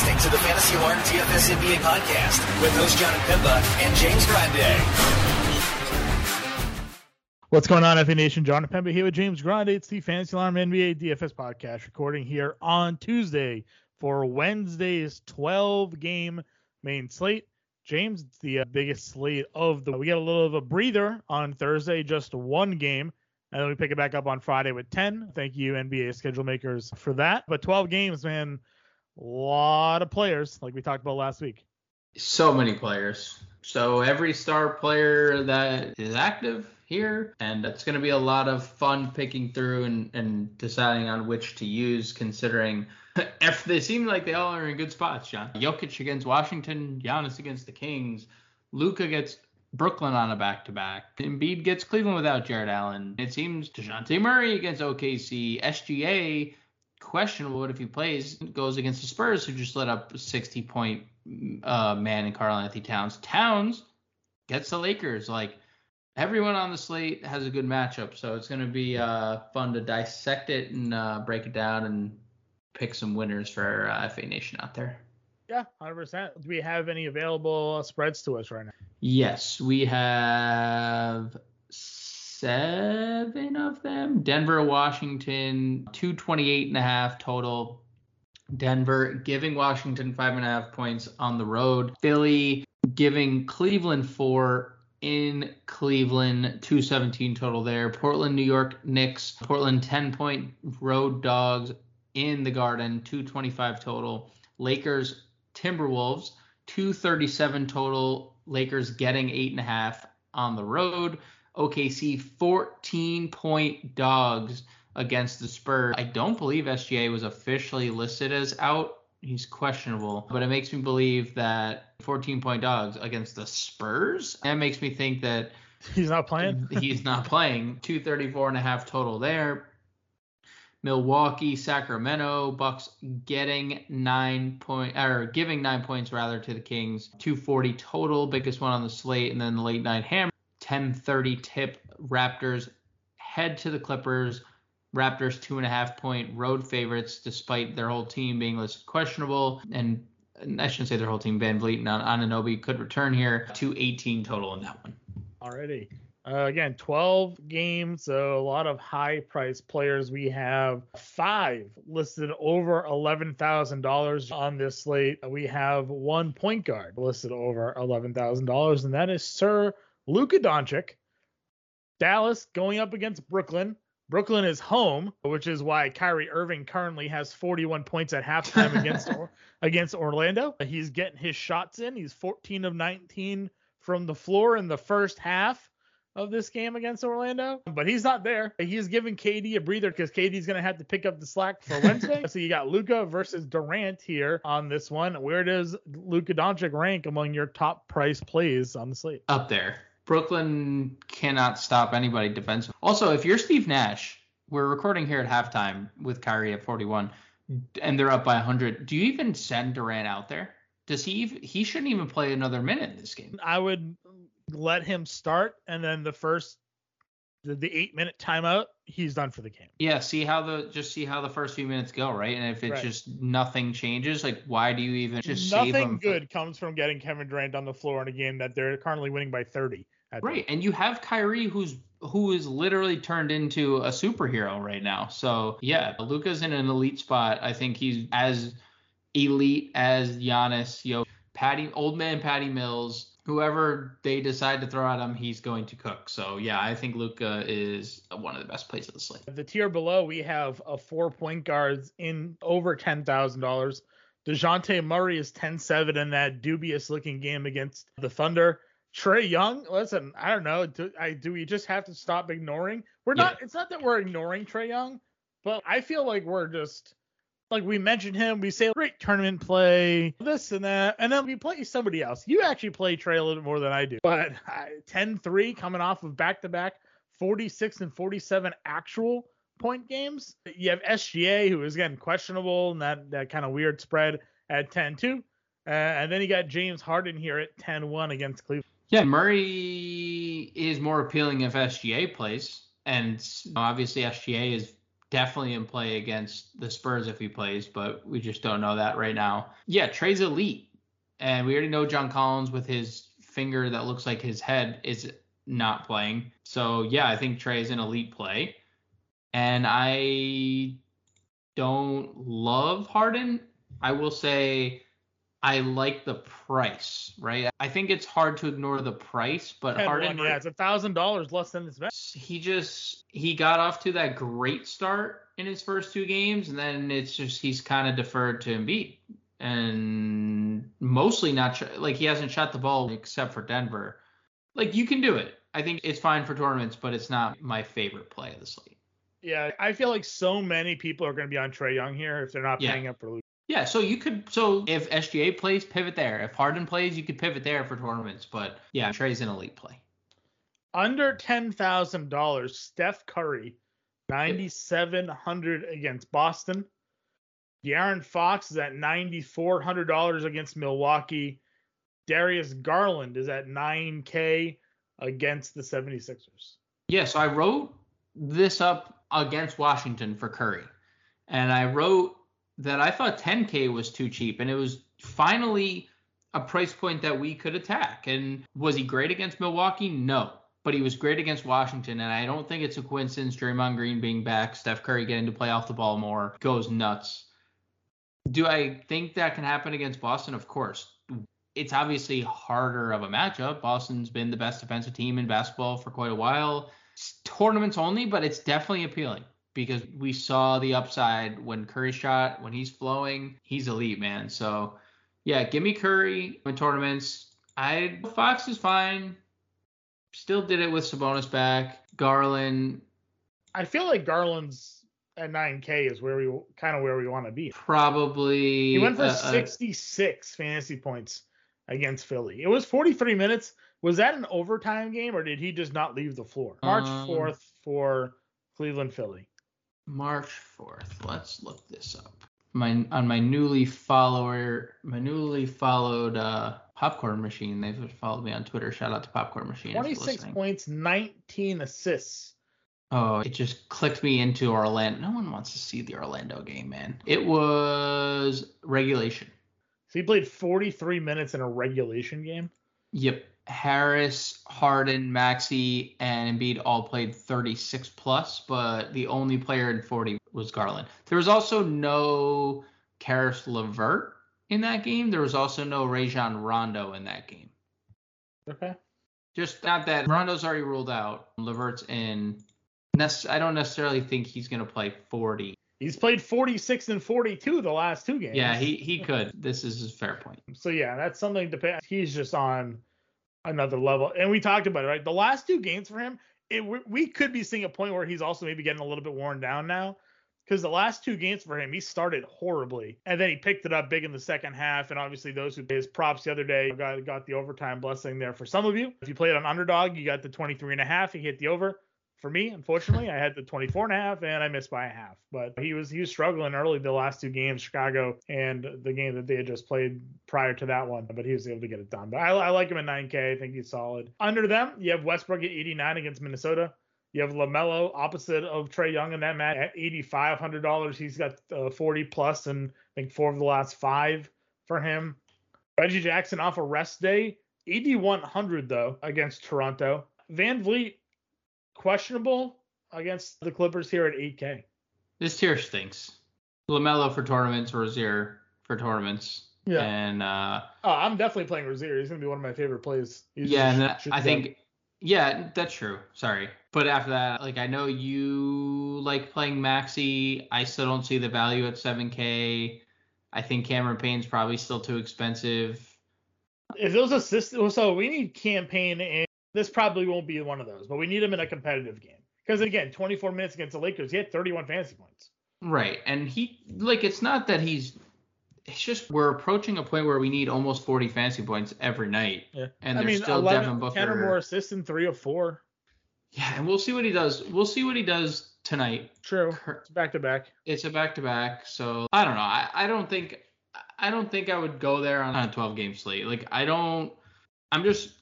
listening to the Fantasy Alarm DFS NBA podcast with host John Pimba and James Grande. What's going on, FA Nation? John Pemba here with James Grande. It's the Fantasy Alarm NBA DFS podcast, recording here on Tuesday for Wednesday's 12 game main slate. James, the uh, biggest slate of the. We got a little of a breather on Thursday, just one game. And then we pick it back up on Friday with 10. Thank you, NBA schedule makers, for that. But 12 games, man, a lot of players, like we talked about last week. So many players. So every star player that is active here, and it's going to be a lot of fun picking through and, and deciding on which to use, considering if they seem like they all are in good spots, John. Jokic against Washington, Giannis against the Kings, Luka gets Brooklyn on a back to back. Embiid gets Cleveland without Jarrett Allen. It seems Dejounte Murray against OKC. SGA, questionable What if he plays, goes against the Spurs, who just let up a 60 point uh, man in Karl-Anthony Towns. Towns gets the Lakers. Like, everyone on the slate has a good matchup. So it's going to be uh, fun to dissect it and uh, break it down and pick some winners for uh, FA Nation out there. Yeah, 100%. Do we have any available spreads to us right now? Yes, we have seven of them. Denver, Washington, 228 and a half total. Denver giving Washington five and a half points on the road. Philly giving Cleveland four in Cleveland, 217 total there. Portland, New York, Knicks. Portland 10 point road dogs in the Garden, 225 total. Lakers, Timberwolves, 237 total. Lakers getting eight and a half on the road. OKC 14 point dogs against the Spurs. I don't believe SGA was officially listed as out. He's questionable, but it makes me believe that 14 point dogs against the Spurs. That makes me think that he's not playing. he's not playing. 234 and a half total there. Milwaukee, Sacramento, Bucks getting nine point or giving nine points rather to the Kings. 240 total, biggest one on the slate, and then the late night hammer. 1030 tip. Raptors head to the Clippers. Raptors two and a half point road favorites, despite their whole team being listed questionable. And I shouldn't say their whole team. Van Vleet and Anunoby could return here. 218 total in that one. Already. Uh, again, 12 games, so a lot of high price players. We have five listed over $11,000 on this slate. We have one point guard listed over $11,000, and that is Sir Luka Doncic. Dallas going up against Brooklyn. Brooklyn is home, which is why Kyrie Irving currently has 41 points at halftime against against Orlando. He's getting his shots in. He's 14 of 19 from the floor in the first half of this game against Orlando, but he's not there. He's giving KD a breather because KD's going to have to pick up the slack for Wednesday. so you got Luka versus Durant here on this one. Where does Luka Doncic rank among your top price plays on the slate? Up there. Brooklyn cannot stop anybody defensively. Also, if you're Steve Nash, we're recording here at halftime with Kyrie at 41, and they're up by 100. Do you even send Durant out there? Does he? Even, he shouldn't even play another minute in this game. I would let him start, and then the first the, the eight minute timeout, he's done for the game. Yeah, see how the just see how the first few minutes go, right? And if it's right. just nothing changes, like why do you even just nothing good for... comes from getting Kevin Durant on the floor in a game that they're currently winning by 30. Right, and you have Kyrie, who's who is literally turned into a superhero right now. So yeah, Luka's in an elite spot. I think he's as elite as Giannis. You know, Patty, old man Patty Mills, whoever they decide to throw at him, he's going to cook. So yeah, I think Luca is one of the best plays of the slate. The tier below, we have a four point guards in over ten thousand dollars. Dejounte Murray is 10-7 in that dubious looking game against the Thunder. Trae Young, listen, I don't know. Do, I, do we just have to stop ignoring? We're not. Yeah. It's not that we're ignoring Trae Young, but I feel like we're just like we mentioned him, we say great tournament play, this and that, and then we play somebody else. You actually play Trae a little more than I do, but 10-3 coming off of back-to-back 46 and 47 actual point games. You have SGA, who is again questionable, and that that kind of weird spread at 10-2, uh, and then you got James Harden here at 10-1 against Cleveland. Yeah, Murray is more appealing if SGA plays, and obviously SGA is definitely in play against the Spurs if he plays, but we just don't know that right now. Yeah, Trae's elite. And we already know John Collins with his finger that looks like his head is not playing. So yeah, I think Trae is an elite play. And I don't love Harden. I will say I like the price, right? I think it's hard to ignore the price, but Had Harden, one, yeah, it's a thousand dollars less than his best. he just he got off to that great start in his first two games, and then it's just he's kind of deferred to Embiid, and mostly not like he hasn't shot the ball except for Denver. Like you can do it. I think it's fine for tournaments, but it's not my favorite play of the slate. Yeah, I feel like so many people are going to be on Trae Young here if they're not Yeah. paying up for Luke. Yeah, so you could so if SGA plays, pivot there. If Harden plays, you could pivot there for tournaments. But yeah, Trae's an elite play. Under ten thousand dollars, Steph Curry, ninety seven hundred against Boston. De'Aaron Fox is at ninety four hundred dollars against Milwaukee. Darius Garland is at nine K against the 76ers. Yeah, so I wrote this up against Washington for Curry. And I wrote that I thought 10K was too cheap. And it was finally a price point that we could attack. And was he great against Milwaukee? No. But he was great against Washington. And I don't think it's a coincidence Draymond Green being back, Steph Curry getting to play off the ball more, goes nuts. Do I think that can happen against Boston? Of course. It's obviously harder of a matchup. Boston's been the best defensive team in basketball for quite a while. It's tournaments only, but it's definitely appealing because we saw the upside when Curry shot, when he's flowing, he's elite, man. So yeah, give me Curry in tournaments. I Fox is fine. Still did it with Sabonis back. Garland I feel like Garland's at 9K is where we kind of where we want to be. probably He went for uh, uh, 66 fantasy points against Philly. It was 43 minutes. Was that an overtime game or did he just not leave the floor? March Um, 4th for Cleveland Philly. March 4th. Let's look this up. My on my newly follower, my newly followed uh, popcorn machine. They've followed me on Twitter. Shout out to popcorn machine. 26 points, 19 assists. Oh, it just clicked me into Orlando. No one wants to see the Orlando game, man. It was regulation. So he played 43 minutes in a regulation game. Yep. Harris, Harden, Maxey, and Embiid all played 36 plus, but the only player in 40 was Garland. There was also no Caris LeVert in that game. There was also no Rajon Rondo in that game. Okay. Just not that Rondo's already ruled out. LeVert's in. I don't necessarily think he's going to play 40. He's played 46 and 42 the last two games. Yeah, he, he could. This is his fair point. So yeah, that's something to pay. He's just on another level, and we talked about it, right? The last two games for him, it we- could be seeing a point where he's also maybe getting a little bit worn down now, because the last two games for him, he started horribly, and then he picked it up big in the second half, and obviously those who his props the other day got got the overtime blessing there for some of you. If you played on underdog, you got the 23 and a half. He hit the over. For me, unfortunately, I had the 24 and a half and I missed by a half. But he was he was struggling early the last two games, Chicago and the game that they had just played prior to that one. But he was able to get it done. But I, I like him at 9K. I think he's solid. Under them, you have Westbrook at 89 against Minnesota. You have Lamelo opposite of Trae Young in that match at $8,500. He's got uh, 40 plus and I think four of the last five for him. Reggie Jackson off a rest day, 8,100 though against Toronto. VanVleet questionable against the Clippers here at 8K. This tier stinks. Lamelo for tournaments, Rozier for tournaments. Yeah. And uh, Oh, I'm definitely playing Rozier. He's gonna be one of my favorite plays. He's yeah, and that, I think yeah, that's true. Sorry, but after that, like I know you like playing Maxey. I still don't see the value at 7K. I think Cameron Payne's probably still too expensive. if those assists, so we need Cam Payne, and this probably won't be one of those, but we need him in a competitive game because again, 24 minutes against the Lakers, he had 31 fantasy points. Right, and he like it's not that he's. It's just we're approaching a point where we need almost 40 fantasy points every night. Yeah, And I there's mean, still 11, Devin Booker. 10 or more assists in three or four. Yeah, and we'll see what he does. We'll see what he does tonight. True, it's back to back. It's a back to back, so I don't know. I, I don't think I don't think I would go there on a 12 game slate. Like I don't. I'm just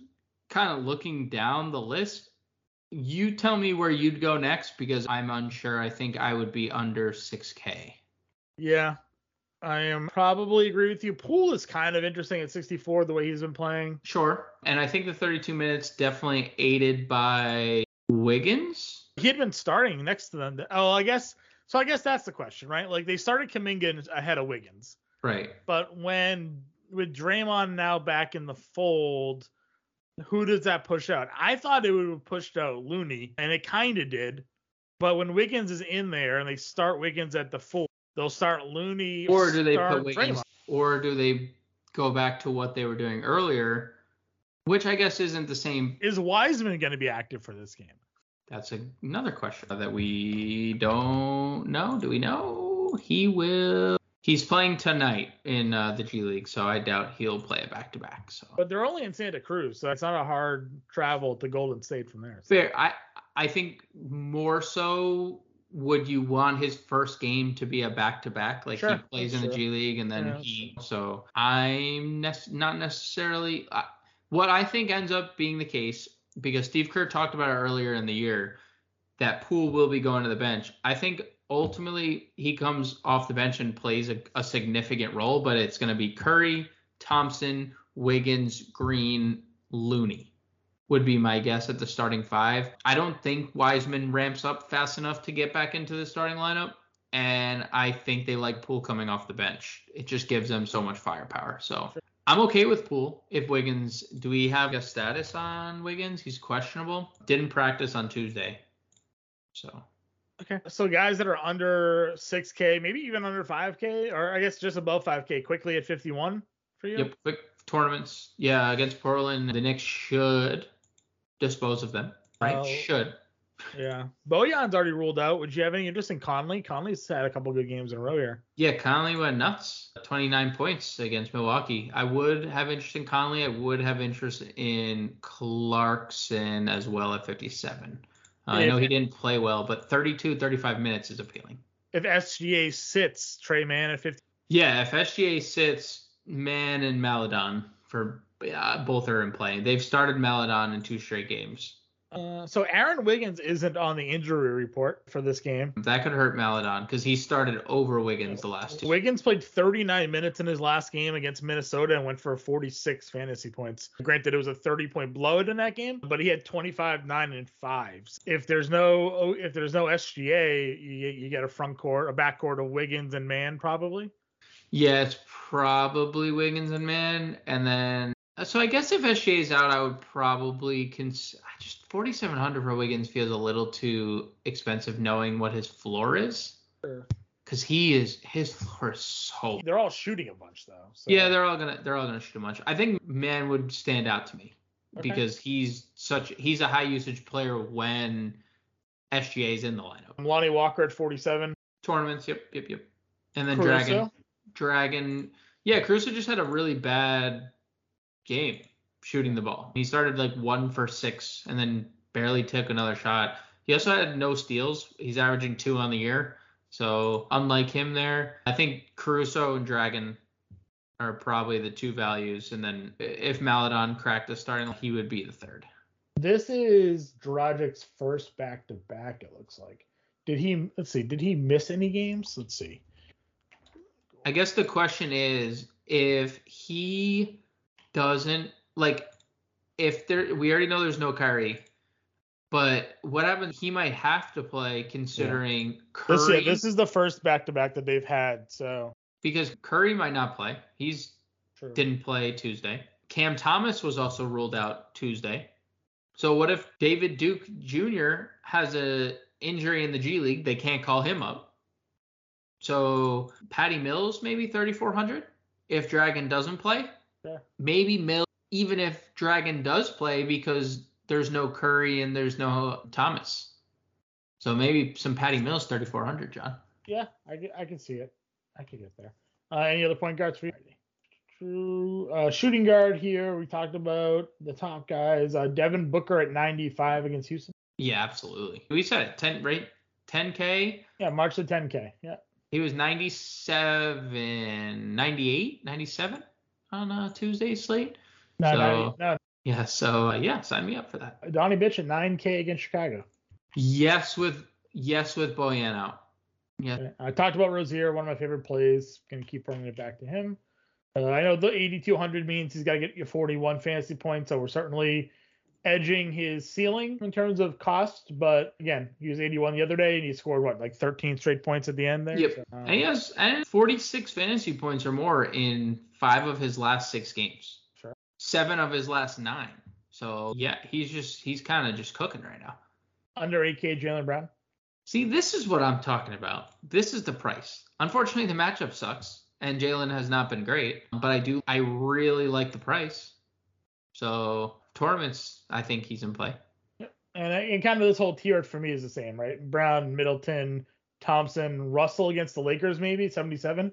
kind of looking down the list. You tell me where you'd go next because I'm unsure. I think I would be under 6K. Yeah, I am probably agree with you. Poole is kind of interesting at 64 the way he's been playing. Sure. And I think the 32 minutes definitely aided by Wiggins. He had been starting next to them. Oh, I guess. So I guess that's the question, right? Like they started Kuminga ahead of Wiggins, Right. but when with Draymond now back in the fold, who does that push out? I thought it would have pushed out Looney, and it kind of did. But when Wiggins is in there and they start Wiggins at the full, they'll start Looney Or do they put Wiggins? Draymond. Or do they go back to what they were doing earlier, which I guess isn't the same. Is Wiseman going to be active for this game? That's a, another question that we don't know. Do we know? He will. He's playing tonight in uh, the G League, so I doubt he'll play a back to back. So But they're only in Santa Cruz, so it's not a hard travel to Golden State from there. fair. I I think more so. Would you want his first game to be a back to back? Like Sure, he plays in the. G League and then Yeah, he. So I'm nec- not necessarily. I what I think ends up being the case because Steve Kerr talked about it earlier in the year that Poole will be going to the bench. I think ultimately he comes off the bench and plays a, a significant role, but it's going to be Curry, Thompson, Wiggins, Green, Looney would be my guess at the starting five. I don't think Wiseman ramps up fast enough to get back into the starting lineup. And I think they like Poole coming off the bench. It just gives them so much firepower. So I'm okay with Poole. If Wiggins, do we have a status on Wiggins? He's questionable. Didn't practice on Tuesday. So Okay. So guys that are under 6K, maybe even under 5K, or I guess just above 5K, Quickley at 51 for you. Yep, quick tournaments. Yeah, against Portland, the Knicks should dispose of them. Right? Should. Yeah. Bojan's already ruled out. Would you have any interest in Conley? Conley's had a couple good games in a row here. Yeah, Conley went nuts. 29 points against Milwaukee. I would have interest in Conley. I would have interest in Clarkson as well at 57. Uh, I know he didn't play well, but 32, 35 minutes is appealing. If SGA sits Tre Mann at 50, Yeah, if SGA sits Mann and Maledon for yeah, both are in play. They've started Maledon in two straight games. Uh, so Aaron Wiggins isn't on the injury report for this game. That could hurt Maledon because he started over Wiggins the last two. Wiggins played 39 minutes in his last game against Minnesota and went for 46 fantasy points. Granted, it was a 30 point blowout in that game, but he had 25, 9, and 5. If there's no if there's no SGA, you, you get a front court, a back court of Wiggins and Mann probably. Yeah, it's probably Wiggins and Mann, and then so I guess if SGA is out, I would probably cons. I Just 4,700 for Wiggins feels a little too expensive, knowing what his floor is. Sure. Because he is his floor is so. They're all shooting a bunch though. So. Yeah, they're all gonna they're all gonna shoot a bunch. I think Mann would stand out to me Okay. because he's such he's a high usage player when SGA is in the lineup. Lonnie Walker at 47. Tournaments, yep, yep, yep. And then Caruso? Dragon. Dragon. Yeah, Caruso just had a really bad game shooting the ball. He started like one for six and then barely took another shot. He also had no steals. He's averaging two on the year. So unlike him there, I think Caruso and Dragon are probably the two values. And then if Maledon cracked the starting, he would be the third. This is Dragic's first back to back. It looks like. Did he? Let's see. Did he miss any games? Let's see. I guess the question is if he doesn't like if there we already know there's no Kyrie, but what happens he might have to play considering This, Curry yeah, this is the first back to back that they've had. So because Curry might not play. He's true. didn't play Tuesday. Cam Thomas was also ruled out Tuesday. So what if David Duke Jr. has a injury in the G League? They can't call him up. So Patty Mills maybe 3400 if Dragon doesn't play. Yeah. Maybe Mills even if Dragon does play because there's no Curry and there's no Thomas. So maybe some Patty Mills 3400, John. Yeah, I, can- I can see it. I can get there. Uh, any other point guards for you? True. Uh, shooting guard here. We talked about the top guys. Uh, Devin Booker at 95 against Houston. Yeah, absolutely. We said it 10 right 10k Yeah, March to 10K. Yeah. He was 97, 98, 97 on a Tuesday slate. No, So- no, no. Yeah, so uh, yeah, sign me up for that. Donnie Bitch at 9K against Chicago. Yes, with yes with Bojan out. Yeah, I talked about Rozier, one of my favorite plays. Going to keep bringing it back to him. Uh, I know the 8,200 means he's got to get you 41 fantasy points, so we're certainly edging his ceiling in terms of cost. But again, he was 81 the other day, and he scored what, like 13 straight points at the end there. Yep. So, uh, and he has and 46 fantasy points or more in five of his last six games. Seven of his last nine. So yeah, he's just he's kind of just cooking right now. under 8K Jaylen Brown. See, this is what I'm talking about. This is the price. Unfortunately, the matchup sucks, and Jalen has not been great. But I do, I really like the price. So tournaments, I think he's in play. And, and kind of this whole tier for me is the same, right? Brown, Middleton, Thompson, Russell against the Lakers, maybe 77.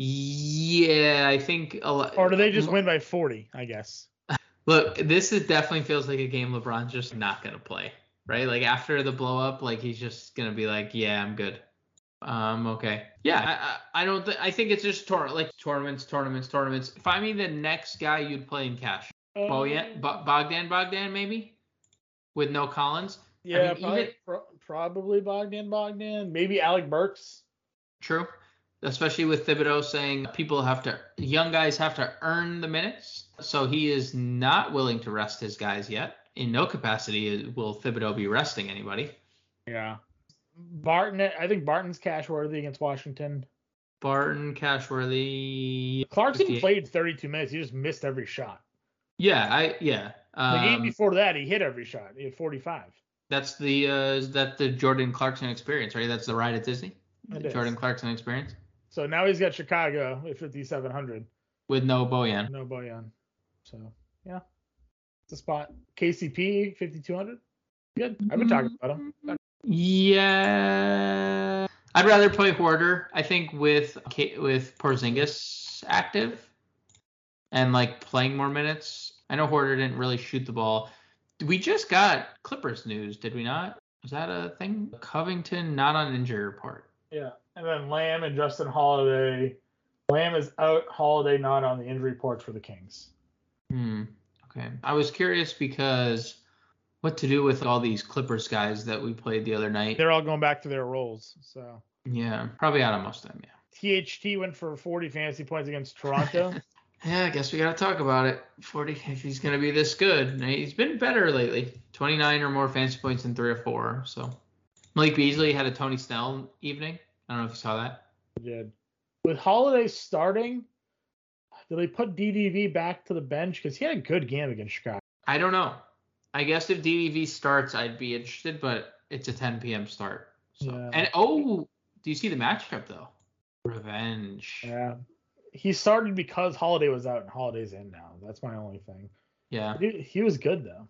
Yeah, I think a lot. Or do they just win by 40? I guess. Look, this is definitely feels like a game LeBron's just not gonna play, right? Like after the blow up, like he's just gonna be like, yeah, I'm good. Um, okay. Yeah, I, I, I don't think I think it's just tour like tournaments, tournaments, tournaments. Find me the next guy you'd play in cash. Oh yeah, Bo- Bogdan, Bogdan maybe, with no Collins. Yeah, mean, probably, even- pro- probably Bogdan Bogdan. Maybe Alec Burks. True. Especially with Thibodeau saying people have to, young guys have to earn the minutes. So he is not willing to rest his guys yet. In no capacity will Thibodeau be resting anybody. Yeah. Barton, I think Barton's cash worthy against Washington. Barton, Cashworthy. Clarkson 58. played 32 minutes. He just missed every shot. Yeah, I yeah. The game Um, before that, he hit every shot. He had 45. that's the uh, is that the Jordan Clarkson experience, right? That's the ride at Disney. It The is. Jordan Clarkson experience So now he's got Chicago at 5,700. with no Bojan. No Bojan. So, yeah. It's a spot. KCP, 5,200. Good. I've been talking about him. Mm-hmm. Yeah, I'd rather play Hoarder. I think with K- with Porzingis active and like playing more minutes. I know Hoarder didn't really shoot the ball. We just got Clippers news, did we not? Was that a thing? Covington not on injury report. Yeah. And then Lamb and Justin Holiday. Lamb is out. Holiday not on the injury report for the Kings. Hmm. Okay. I was curious because what to do with all these Clippers guys that we played the other night. They're all going back to their roles. So Yeah, probably out of most of them. Yeah. THT went for 40 fantasy points against Toronto. Yeah, I guess we gotta talk about it. Forty, if he's gonna be this good, he's been better lately. Twenty-nine or more fantasy points in three or four. So Malik Beasley had a Tony Snell evening. I don't know if you saw that. did. With Holiday starting, do they put DDV back to the bench? Because he had a good game against Chicago. I don't know. I guess if DDV starts, I'd be interested, but it's a 10 p.m. start. So Yeah. and oh, do you see the matchup though? Revenge. Yeah. He started because Holiday was out and Holiday's in now. That's my only thing. Yeah. He, he was good though.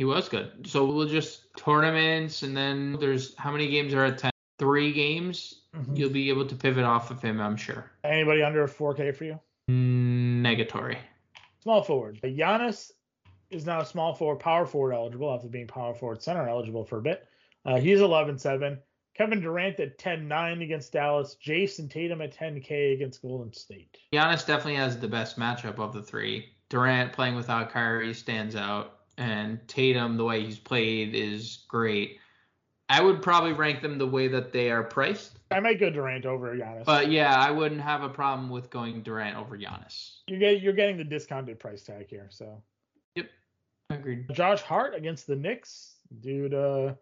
He was good. So we'll just tournaments, and then there's how many games are at 10? Three games. Mhm. You'll be able to pivot off of him, I'm sure. Anybody under 4K for you? Negatory. Small forward. Giannis is now a small forward, power forward eligible after being power forward center eligible for a bit. Uh, he's 11-7. Kevin Durant at 10-9 against Dallas. Jayson Tatum at 10K against Golden State. Giannis definitely has the best matchup of the three. Durant playing without Kyrie stands out, and Tatum, the way he's played, is great. I would probably rank them the way that they are priced. I might go Durant over Giannis. But yeah, I wouldn't have a problem with going Durant over Giannis. you're getting you're getting the discounted price tag here. So Yep, Agreed. Josh Hart against the Knicks. Dude uh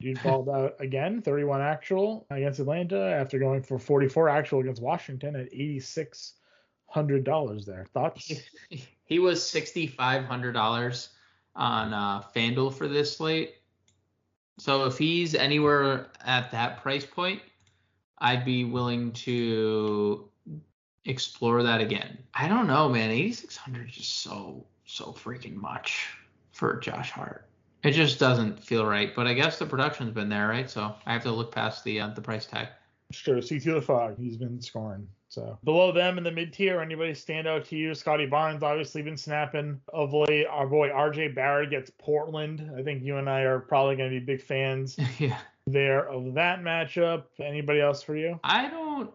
dude balled out again, 31 actual against Atlanta after going for 44 actual against Washington at 86 hundred dollars there. Thoughts? He was sixty five hundred dollars on uh, FanDuel for this slate. So if he's anywhere at that price point, I'd be willing to explore that again. I don't know, man. Eighty six hundred is just so so freaking much for Josh Hart. It just doesn't feel right. But I guess the production's been there, right? So I have to look past the uh, the price tag. Sure, see through the fog. He's been scoring. So below them in the mid tier, anybody stand out to you? Scottie Barnes obviously been snapping of late. Our boy RJ Barrett gets Portland. I think you and I are probably going to be big fans yeah. there of that matchup. Anybody else for you? I don't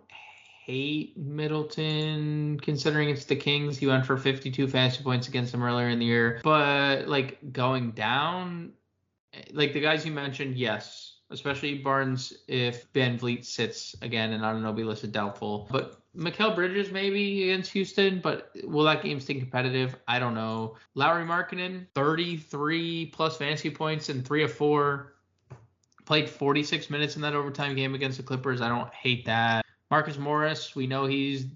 hate Middleton considering it's the Kings. He went for 52 fantasy points against them earlier in the year. But like going down, eh, like the guys you mentioned, yes. Especially Barnes if VanVleet sits again and Anunoby listed doubtful. But Mikal Bridges maybe against Houston, but will that game stay competitive? I don't know. Lauri Markkanen, 33 plus fantasy points in three of four. Played 46 minutes in that overtime game against the Clippers. I don't hate that. Marcus Morris, we know he's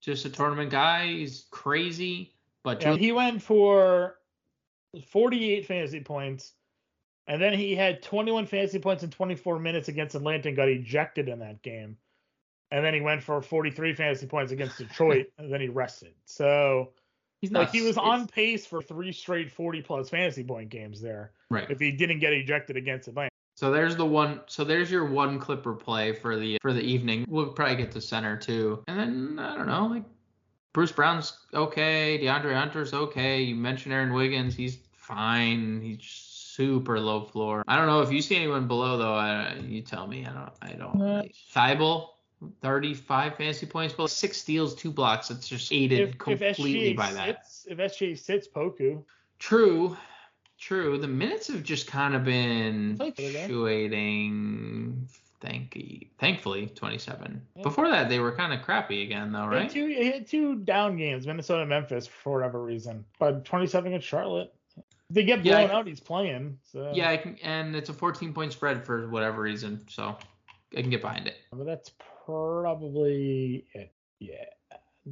just a tournament guy. He's crazy, but Yeah, he went for 48 fantasy points, and then he had 21 fantasy points in 24 minutes against Atlanta and got ejected in that game. And then he went for 43 fantasy points against Detroit, and then he rested. So, he's not, like, he was on pace for three straight 40 plus fantasy point games there right. if he didn't get ejected against Atlanta. So there's the one. So there's your one Clipper play for the for the evening. We'll probably get to center too, and then I don't know, like Bruce Brown's okay, DeAndre Hunter's okay. You mentioned Aaron Wiggins, he's fine. He's super low floor. I don't know if you see anyone below though. I, you tell me. I don't. I don't. Uh, Thybulle, 35 fantasy points, but six steals, two blocks. It's just aided If, if completely SGA by that. sits, if SGA sits Poku, True, true. The minutes have just kind of been Played the other day. fluctuating. Thank you. Thankfully, 27. Yeah. Before that, they were kind of crappy again, though, had right? two, had two down games, Minnesota, Memphis, for whatever reason. But 27 against Charlotte. If they get Yeah, blown out, he's playing. So. Yeah, I can, and it's a 14 point spread for whatever reason, so I can get behind it. But that's probably it. Yeah.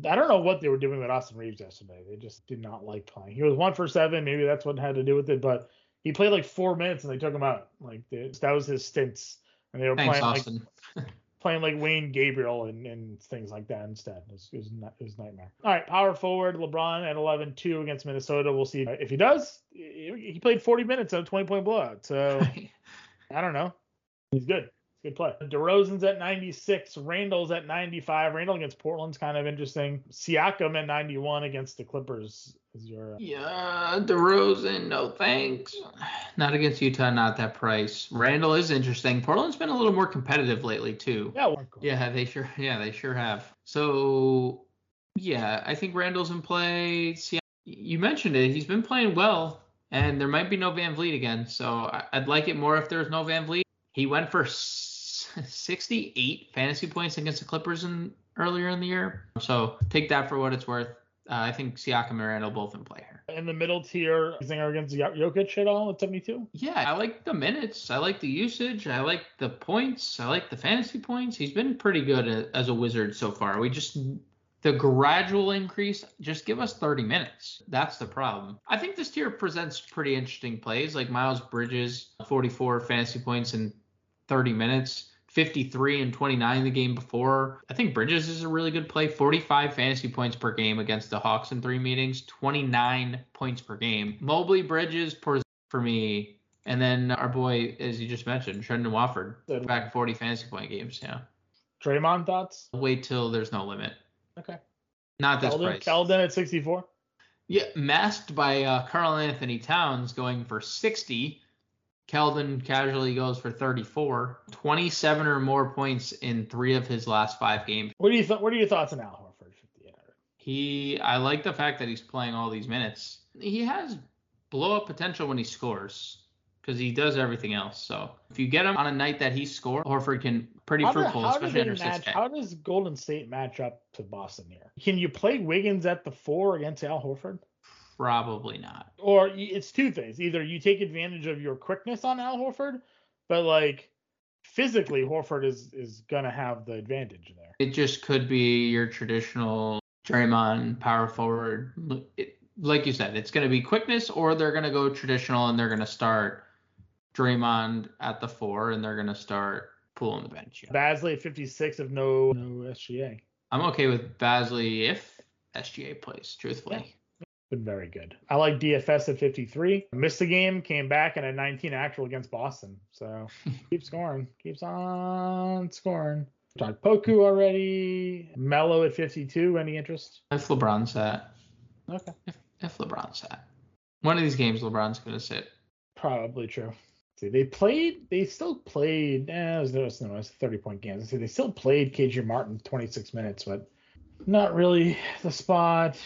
I don't know what they were doing with Austin Reaves yesterday. They just did not like playing. He was one for seven. Maybe that's what had to do with it. But he played like four minutes and they took him out. Like that was his stints. And they were Thanks, playing like Austin. playing like Wenyen Gabriel and, and things like that instead. It was, it was, it was a nightmare. All right, power forward LeBron at 11-2 against Minnesota. We'll see if he does. He played 40 minutes of a 20 point blowout. So I don't know. He's good. Good play. DeRozan's at 96. Randle's at 95. Randle against Portland's kind of interesting. Siakam at 91 against the Clippers is your. Uh, yeah, DeRozan, no thanks. Not against Utah, not that price. Randle is interesting. Portland's been a little more competitive lately, too. yeah, well, Yeah, they sure. Yeah, they sure have. So, yeah, I think Randle's in play. See, you mentioned it. He's been playing well, and there might be no VanVleet again. So I'd like it more if there's no VanVleet. He went for 68 fantasy points against the Clippers in earlier in the year. So take that for what it's worth. Uh, I think Siakam and Randle both in play here. In the middle tier, Zinger against Jo- Jokic at all at 72? Yeah, I like the minutes. I like the usage. I like the points. I like the fantasy points. He's been pretty good as a wizard so far. We just the gradual increase. Just give us 30 minutes. That's the problem. I think this tier presents pretty interesting plays like Miles Bridges, 44 fantasy points in 30 minutes. 53 and 29 the game before. I think Bridges is a really good play. 45 fantasy points per game against the Hawks in three meetings, 29 points per game. Mobley, Bridges, Porzingis for me, and then our boy, as you just mentioned, Trendon Watford, back 40 fantasy point games. Yeah, Draymond thoughts? wait till there's no limit. Okay. Not this Keldon, price. Keldon at 64? Yeah, masked by uh, Karl-Anthony Towns going for 60. Keldon casually goes for 34. 27 or more points in three of his last five games. What do you th- What are your thoughts on Al Horford? 5800. He, I like the fact that he's playing all these minutes. He has blow up potential when he scores because he does everything else. So if you get him on a night that he scores, Horford can pretty How, fruitful, especially under match, 6K. how does Golden State match up to Boston here? Can you play Wiggins at the four against Al Horford? Probably not. Or it's two things. Either you take advantage of your quickness on Al Horford, but like physically, Horford is is gonna have the advantage there. It just could be your traditional Draymond power forward. It, like you said, it's going to be quickness, or they're going to go traditional and they're going to start Draymond at the four and they're going to start Poole on the bench. Bazley at 56 of no no SGA. I'm okay with Bazley if SGA plays, truthfully. Been very good. I like DFS at 53. Missed the game, came back, and a 19 actual against Boston. So keep scoring, keeps on scoring. Talked Poku already. Mello at 52. Any interest? If LeBron's at, Okay, if, if LeBron's at, one of these games LeBron's going to sit. probably true. See, they played. They still played. Eh, it was, no, it was a 30 point game. See, they still played KJ Martin 26 minutes, but not really the spot.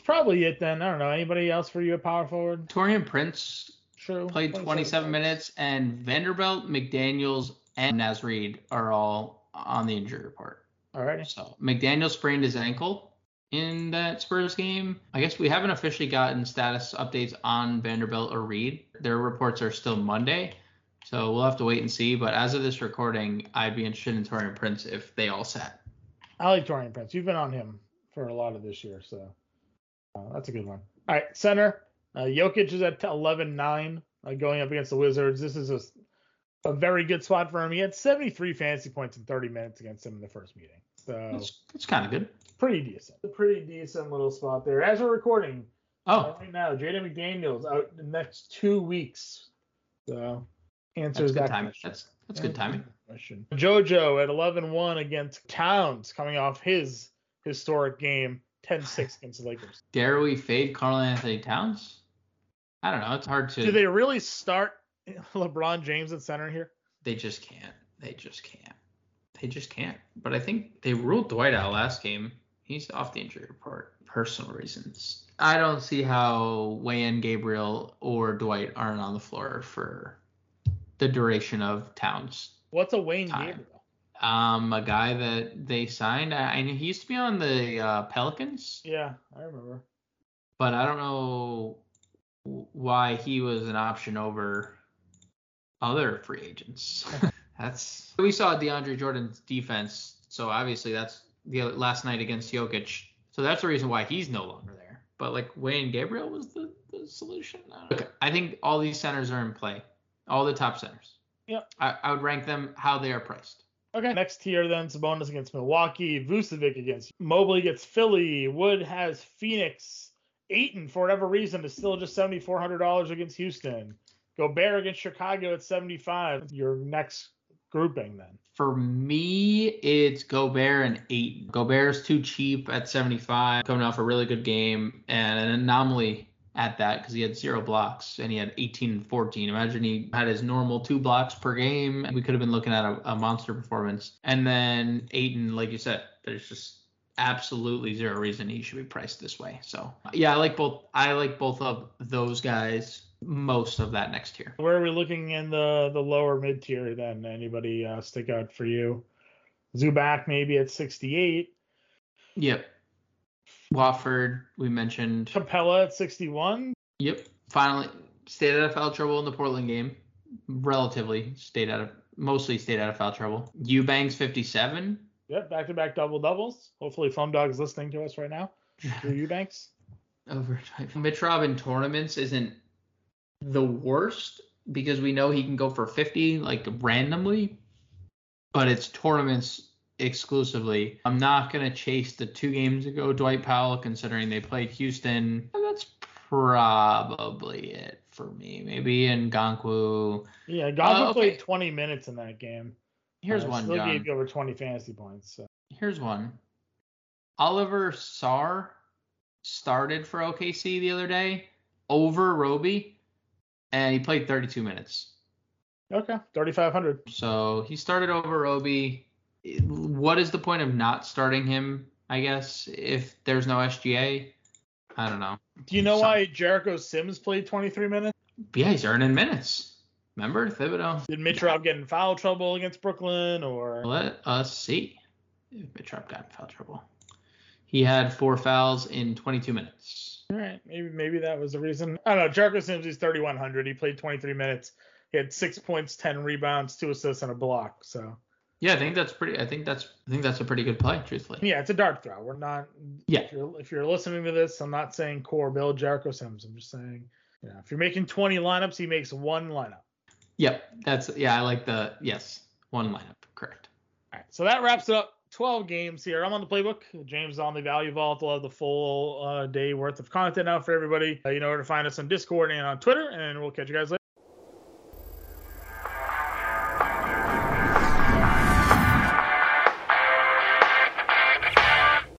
It's probably it then. I don't know. Anybody else for you at power forward? Taurean Prince True. played 27 minutes, and Vanderbilt, McDaniels, and Naz Reid are all on the injury report. All right. So McDaniel sprained his ankle in that Spurs game. I guess we haven't officially gotten status updates on Vanderbilt or Reid. Their reports are still Monday. So we'll have to wait and see. But as of this recording, I'd be interested in Taurean Prince if they all sat. I like Taurean Prince. You've been on him for a lot of this year, so uh, that's a good one. All right, center. Uh, Jokic is at 11-9 uh, going up against the Wizards. This is a, a very good spot for him. He had 73 fantasy points in 30 minutes against him in the first meeting. So it's, that's kind of good. pretty decent. A pretty decent little spot there. As we're recording Oh, uh, right now, Jaden McDaniels out the next two weeks. So answers good that timing. question. That's that's good timing. Question. JoJo at 11-1 against Towns, coming off his historic game, 10-6 against the Lakers. Dare we fade Karl-Anthony Towns? I don't know. It's hard to. Do they really start LeBron James at center here? They just can't. They just can't. They just can't. But I think they ruled Dwight out last game. He's off the injury report, personal reasons. I don't see how Wenyen Gabriel or Dwight aren't on the floor for the duration of Towns. What's a Wayne Time. Gabriel? Um, a guy that they signed. I, I he used to be on the uh, Pelicans, Yeah, I remember. but I don't know why he was an option over other free agents. that's we saw DeAndre Jordan's defense, so obviously that's the other, last night against Jokic. So that's the reason why he's no longer there. But like Wenyen Gabriel was the, the solution. I, don't. I think all these centers are in play, all the top centers. Yep. I, I would rank them how they are priced. Okay. Next tier then, Sabonis against Milwaukee, Vucevic against Mobley gets Philly, Wood has Phoenix, Ayton for whatever reason is still just seventy four hundred dollars against Houston. Gobert against Chicago at seventy five. Your next grouping then. For me, it's Gobert and eight. Gobert's too cheap at 75, coming off a really good game and an anomaly at that because he had zero blocks and he had 18 and 14. Imagine he had his normal two blocks per game. We could have been looking at a, a monster performance. And then Ayton, like you said, there's just absolutely zero reason he should be priced this way. So yeah, I like both. I like both of those guys most of that next year. Where are we looking in the the lower mid tier then? Anybody uh, stick out for you? Zubac maybe at 68. Yep. Watford, we mentioned. Capela at 61. Yep. Finally stayed out of foul trouble in the Portland game. Relatively stayed out of mostly stayed out of foul trouble. Eubanks 57. Yep, back to back double doubles. Hopefully, Foam is listening to us right now. Drew Eubanks. Overtime. Mitch Robin tournaments isn't the worst because we know he can go for 50 like randomly, but it's tournaments exclusively. I'm not gonna chase the two games ago Dwight Powell considering they played Houston. And that's probably it for me. Maybe Okongwu. Yeah, Gonzo Uh, okay. played 20 minutes in that game. Here's Uh, one, Still John. gave you over 20 fantasy points. So. Here's one. Olivier Sarr started for OKC the other day over Roby, and he played 32 minutes. Okay, 3,500. So he started over Roby. What is the point of not starting him? I guess if there's no SGA, I don't know. Do you know Some- why Jericho Sims played 23 minutes? Yeah, he's earning minutes. Remember Thibodeau? Did Mitch Rob get in foul trouble against Brooklyn or? Let us see if Mitrop got in foul trouble. He had four fouls in 22 minutes. All right, maybe maybe that was the reason. I don't know. Jericho Sims is 3,100. He played 23 minutes. He had six points, 10 rebounds, two assists, and a block. So Yeah, I think that's pretty. I think that's. I think that's a pretty good play, truthfully. yeah, it's a dart throw. We're not. Yeah. If you're if you're listening to this, I'm not saying core build Jericho Sims. I'm just saying, yeah, if you're making 20 lineups, he makes one lineup. Yep, that's. Yeah, I like the. Yes, one lineup. Correct. All right, so that wraps it up. 12 games here. I'm on the playbook. James is on the Value Vault. We'll have the full uh, day worth of content out for everybody. Uh, you know where to find us on Discord and on Twitter, and we'll catch you guys later.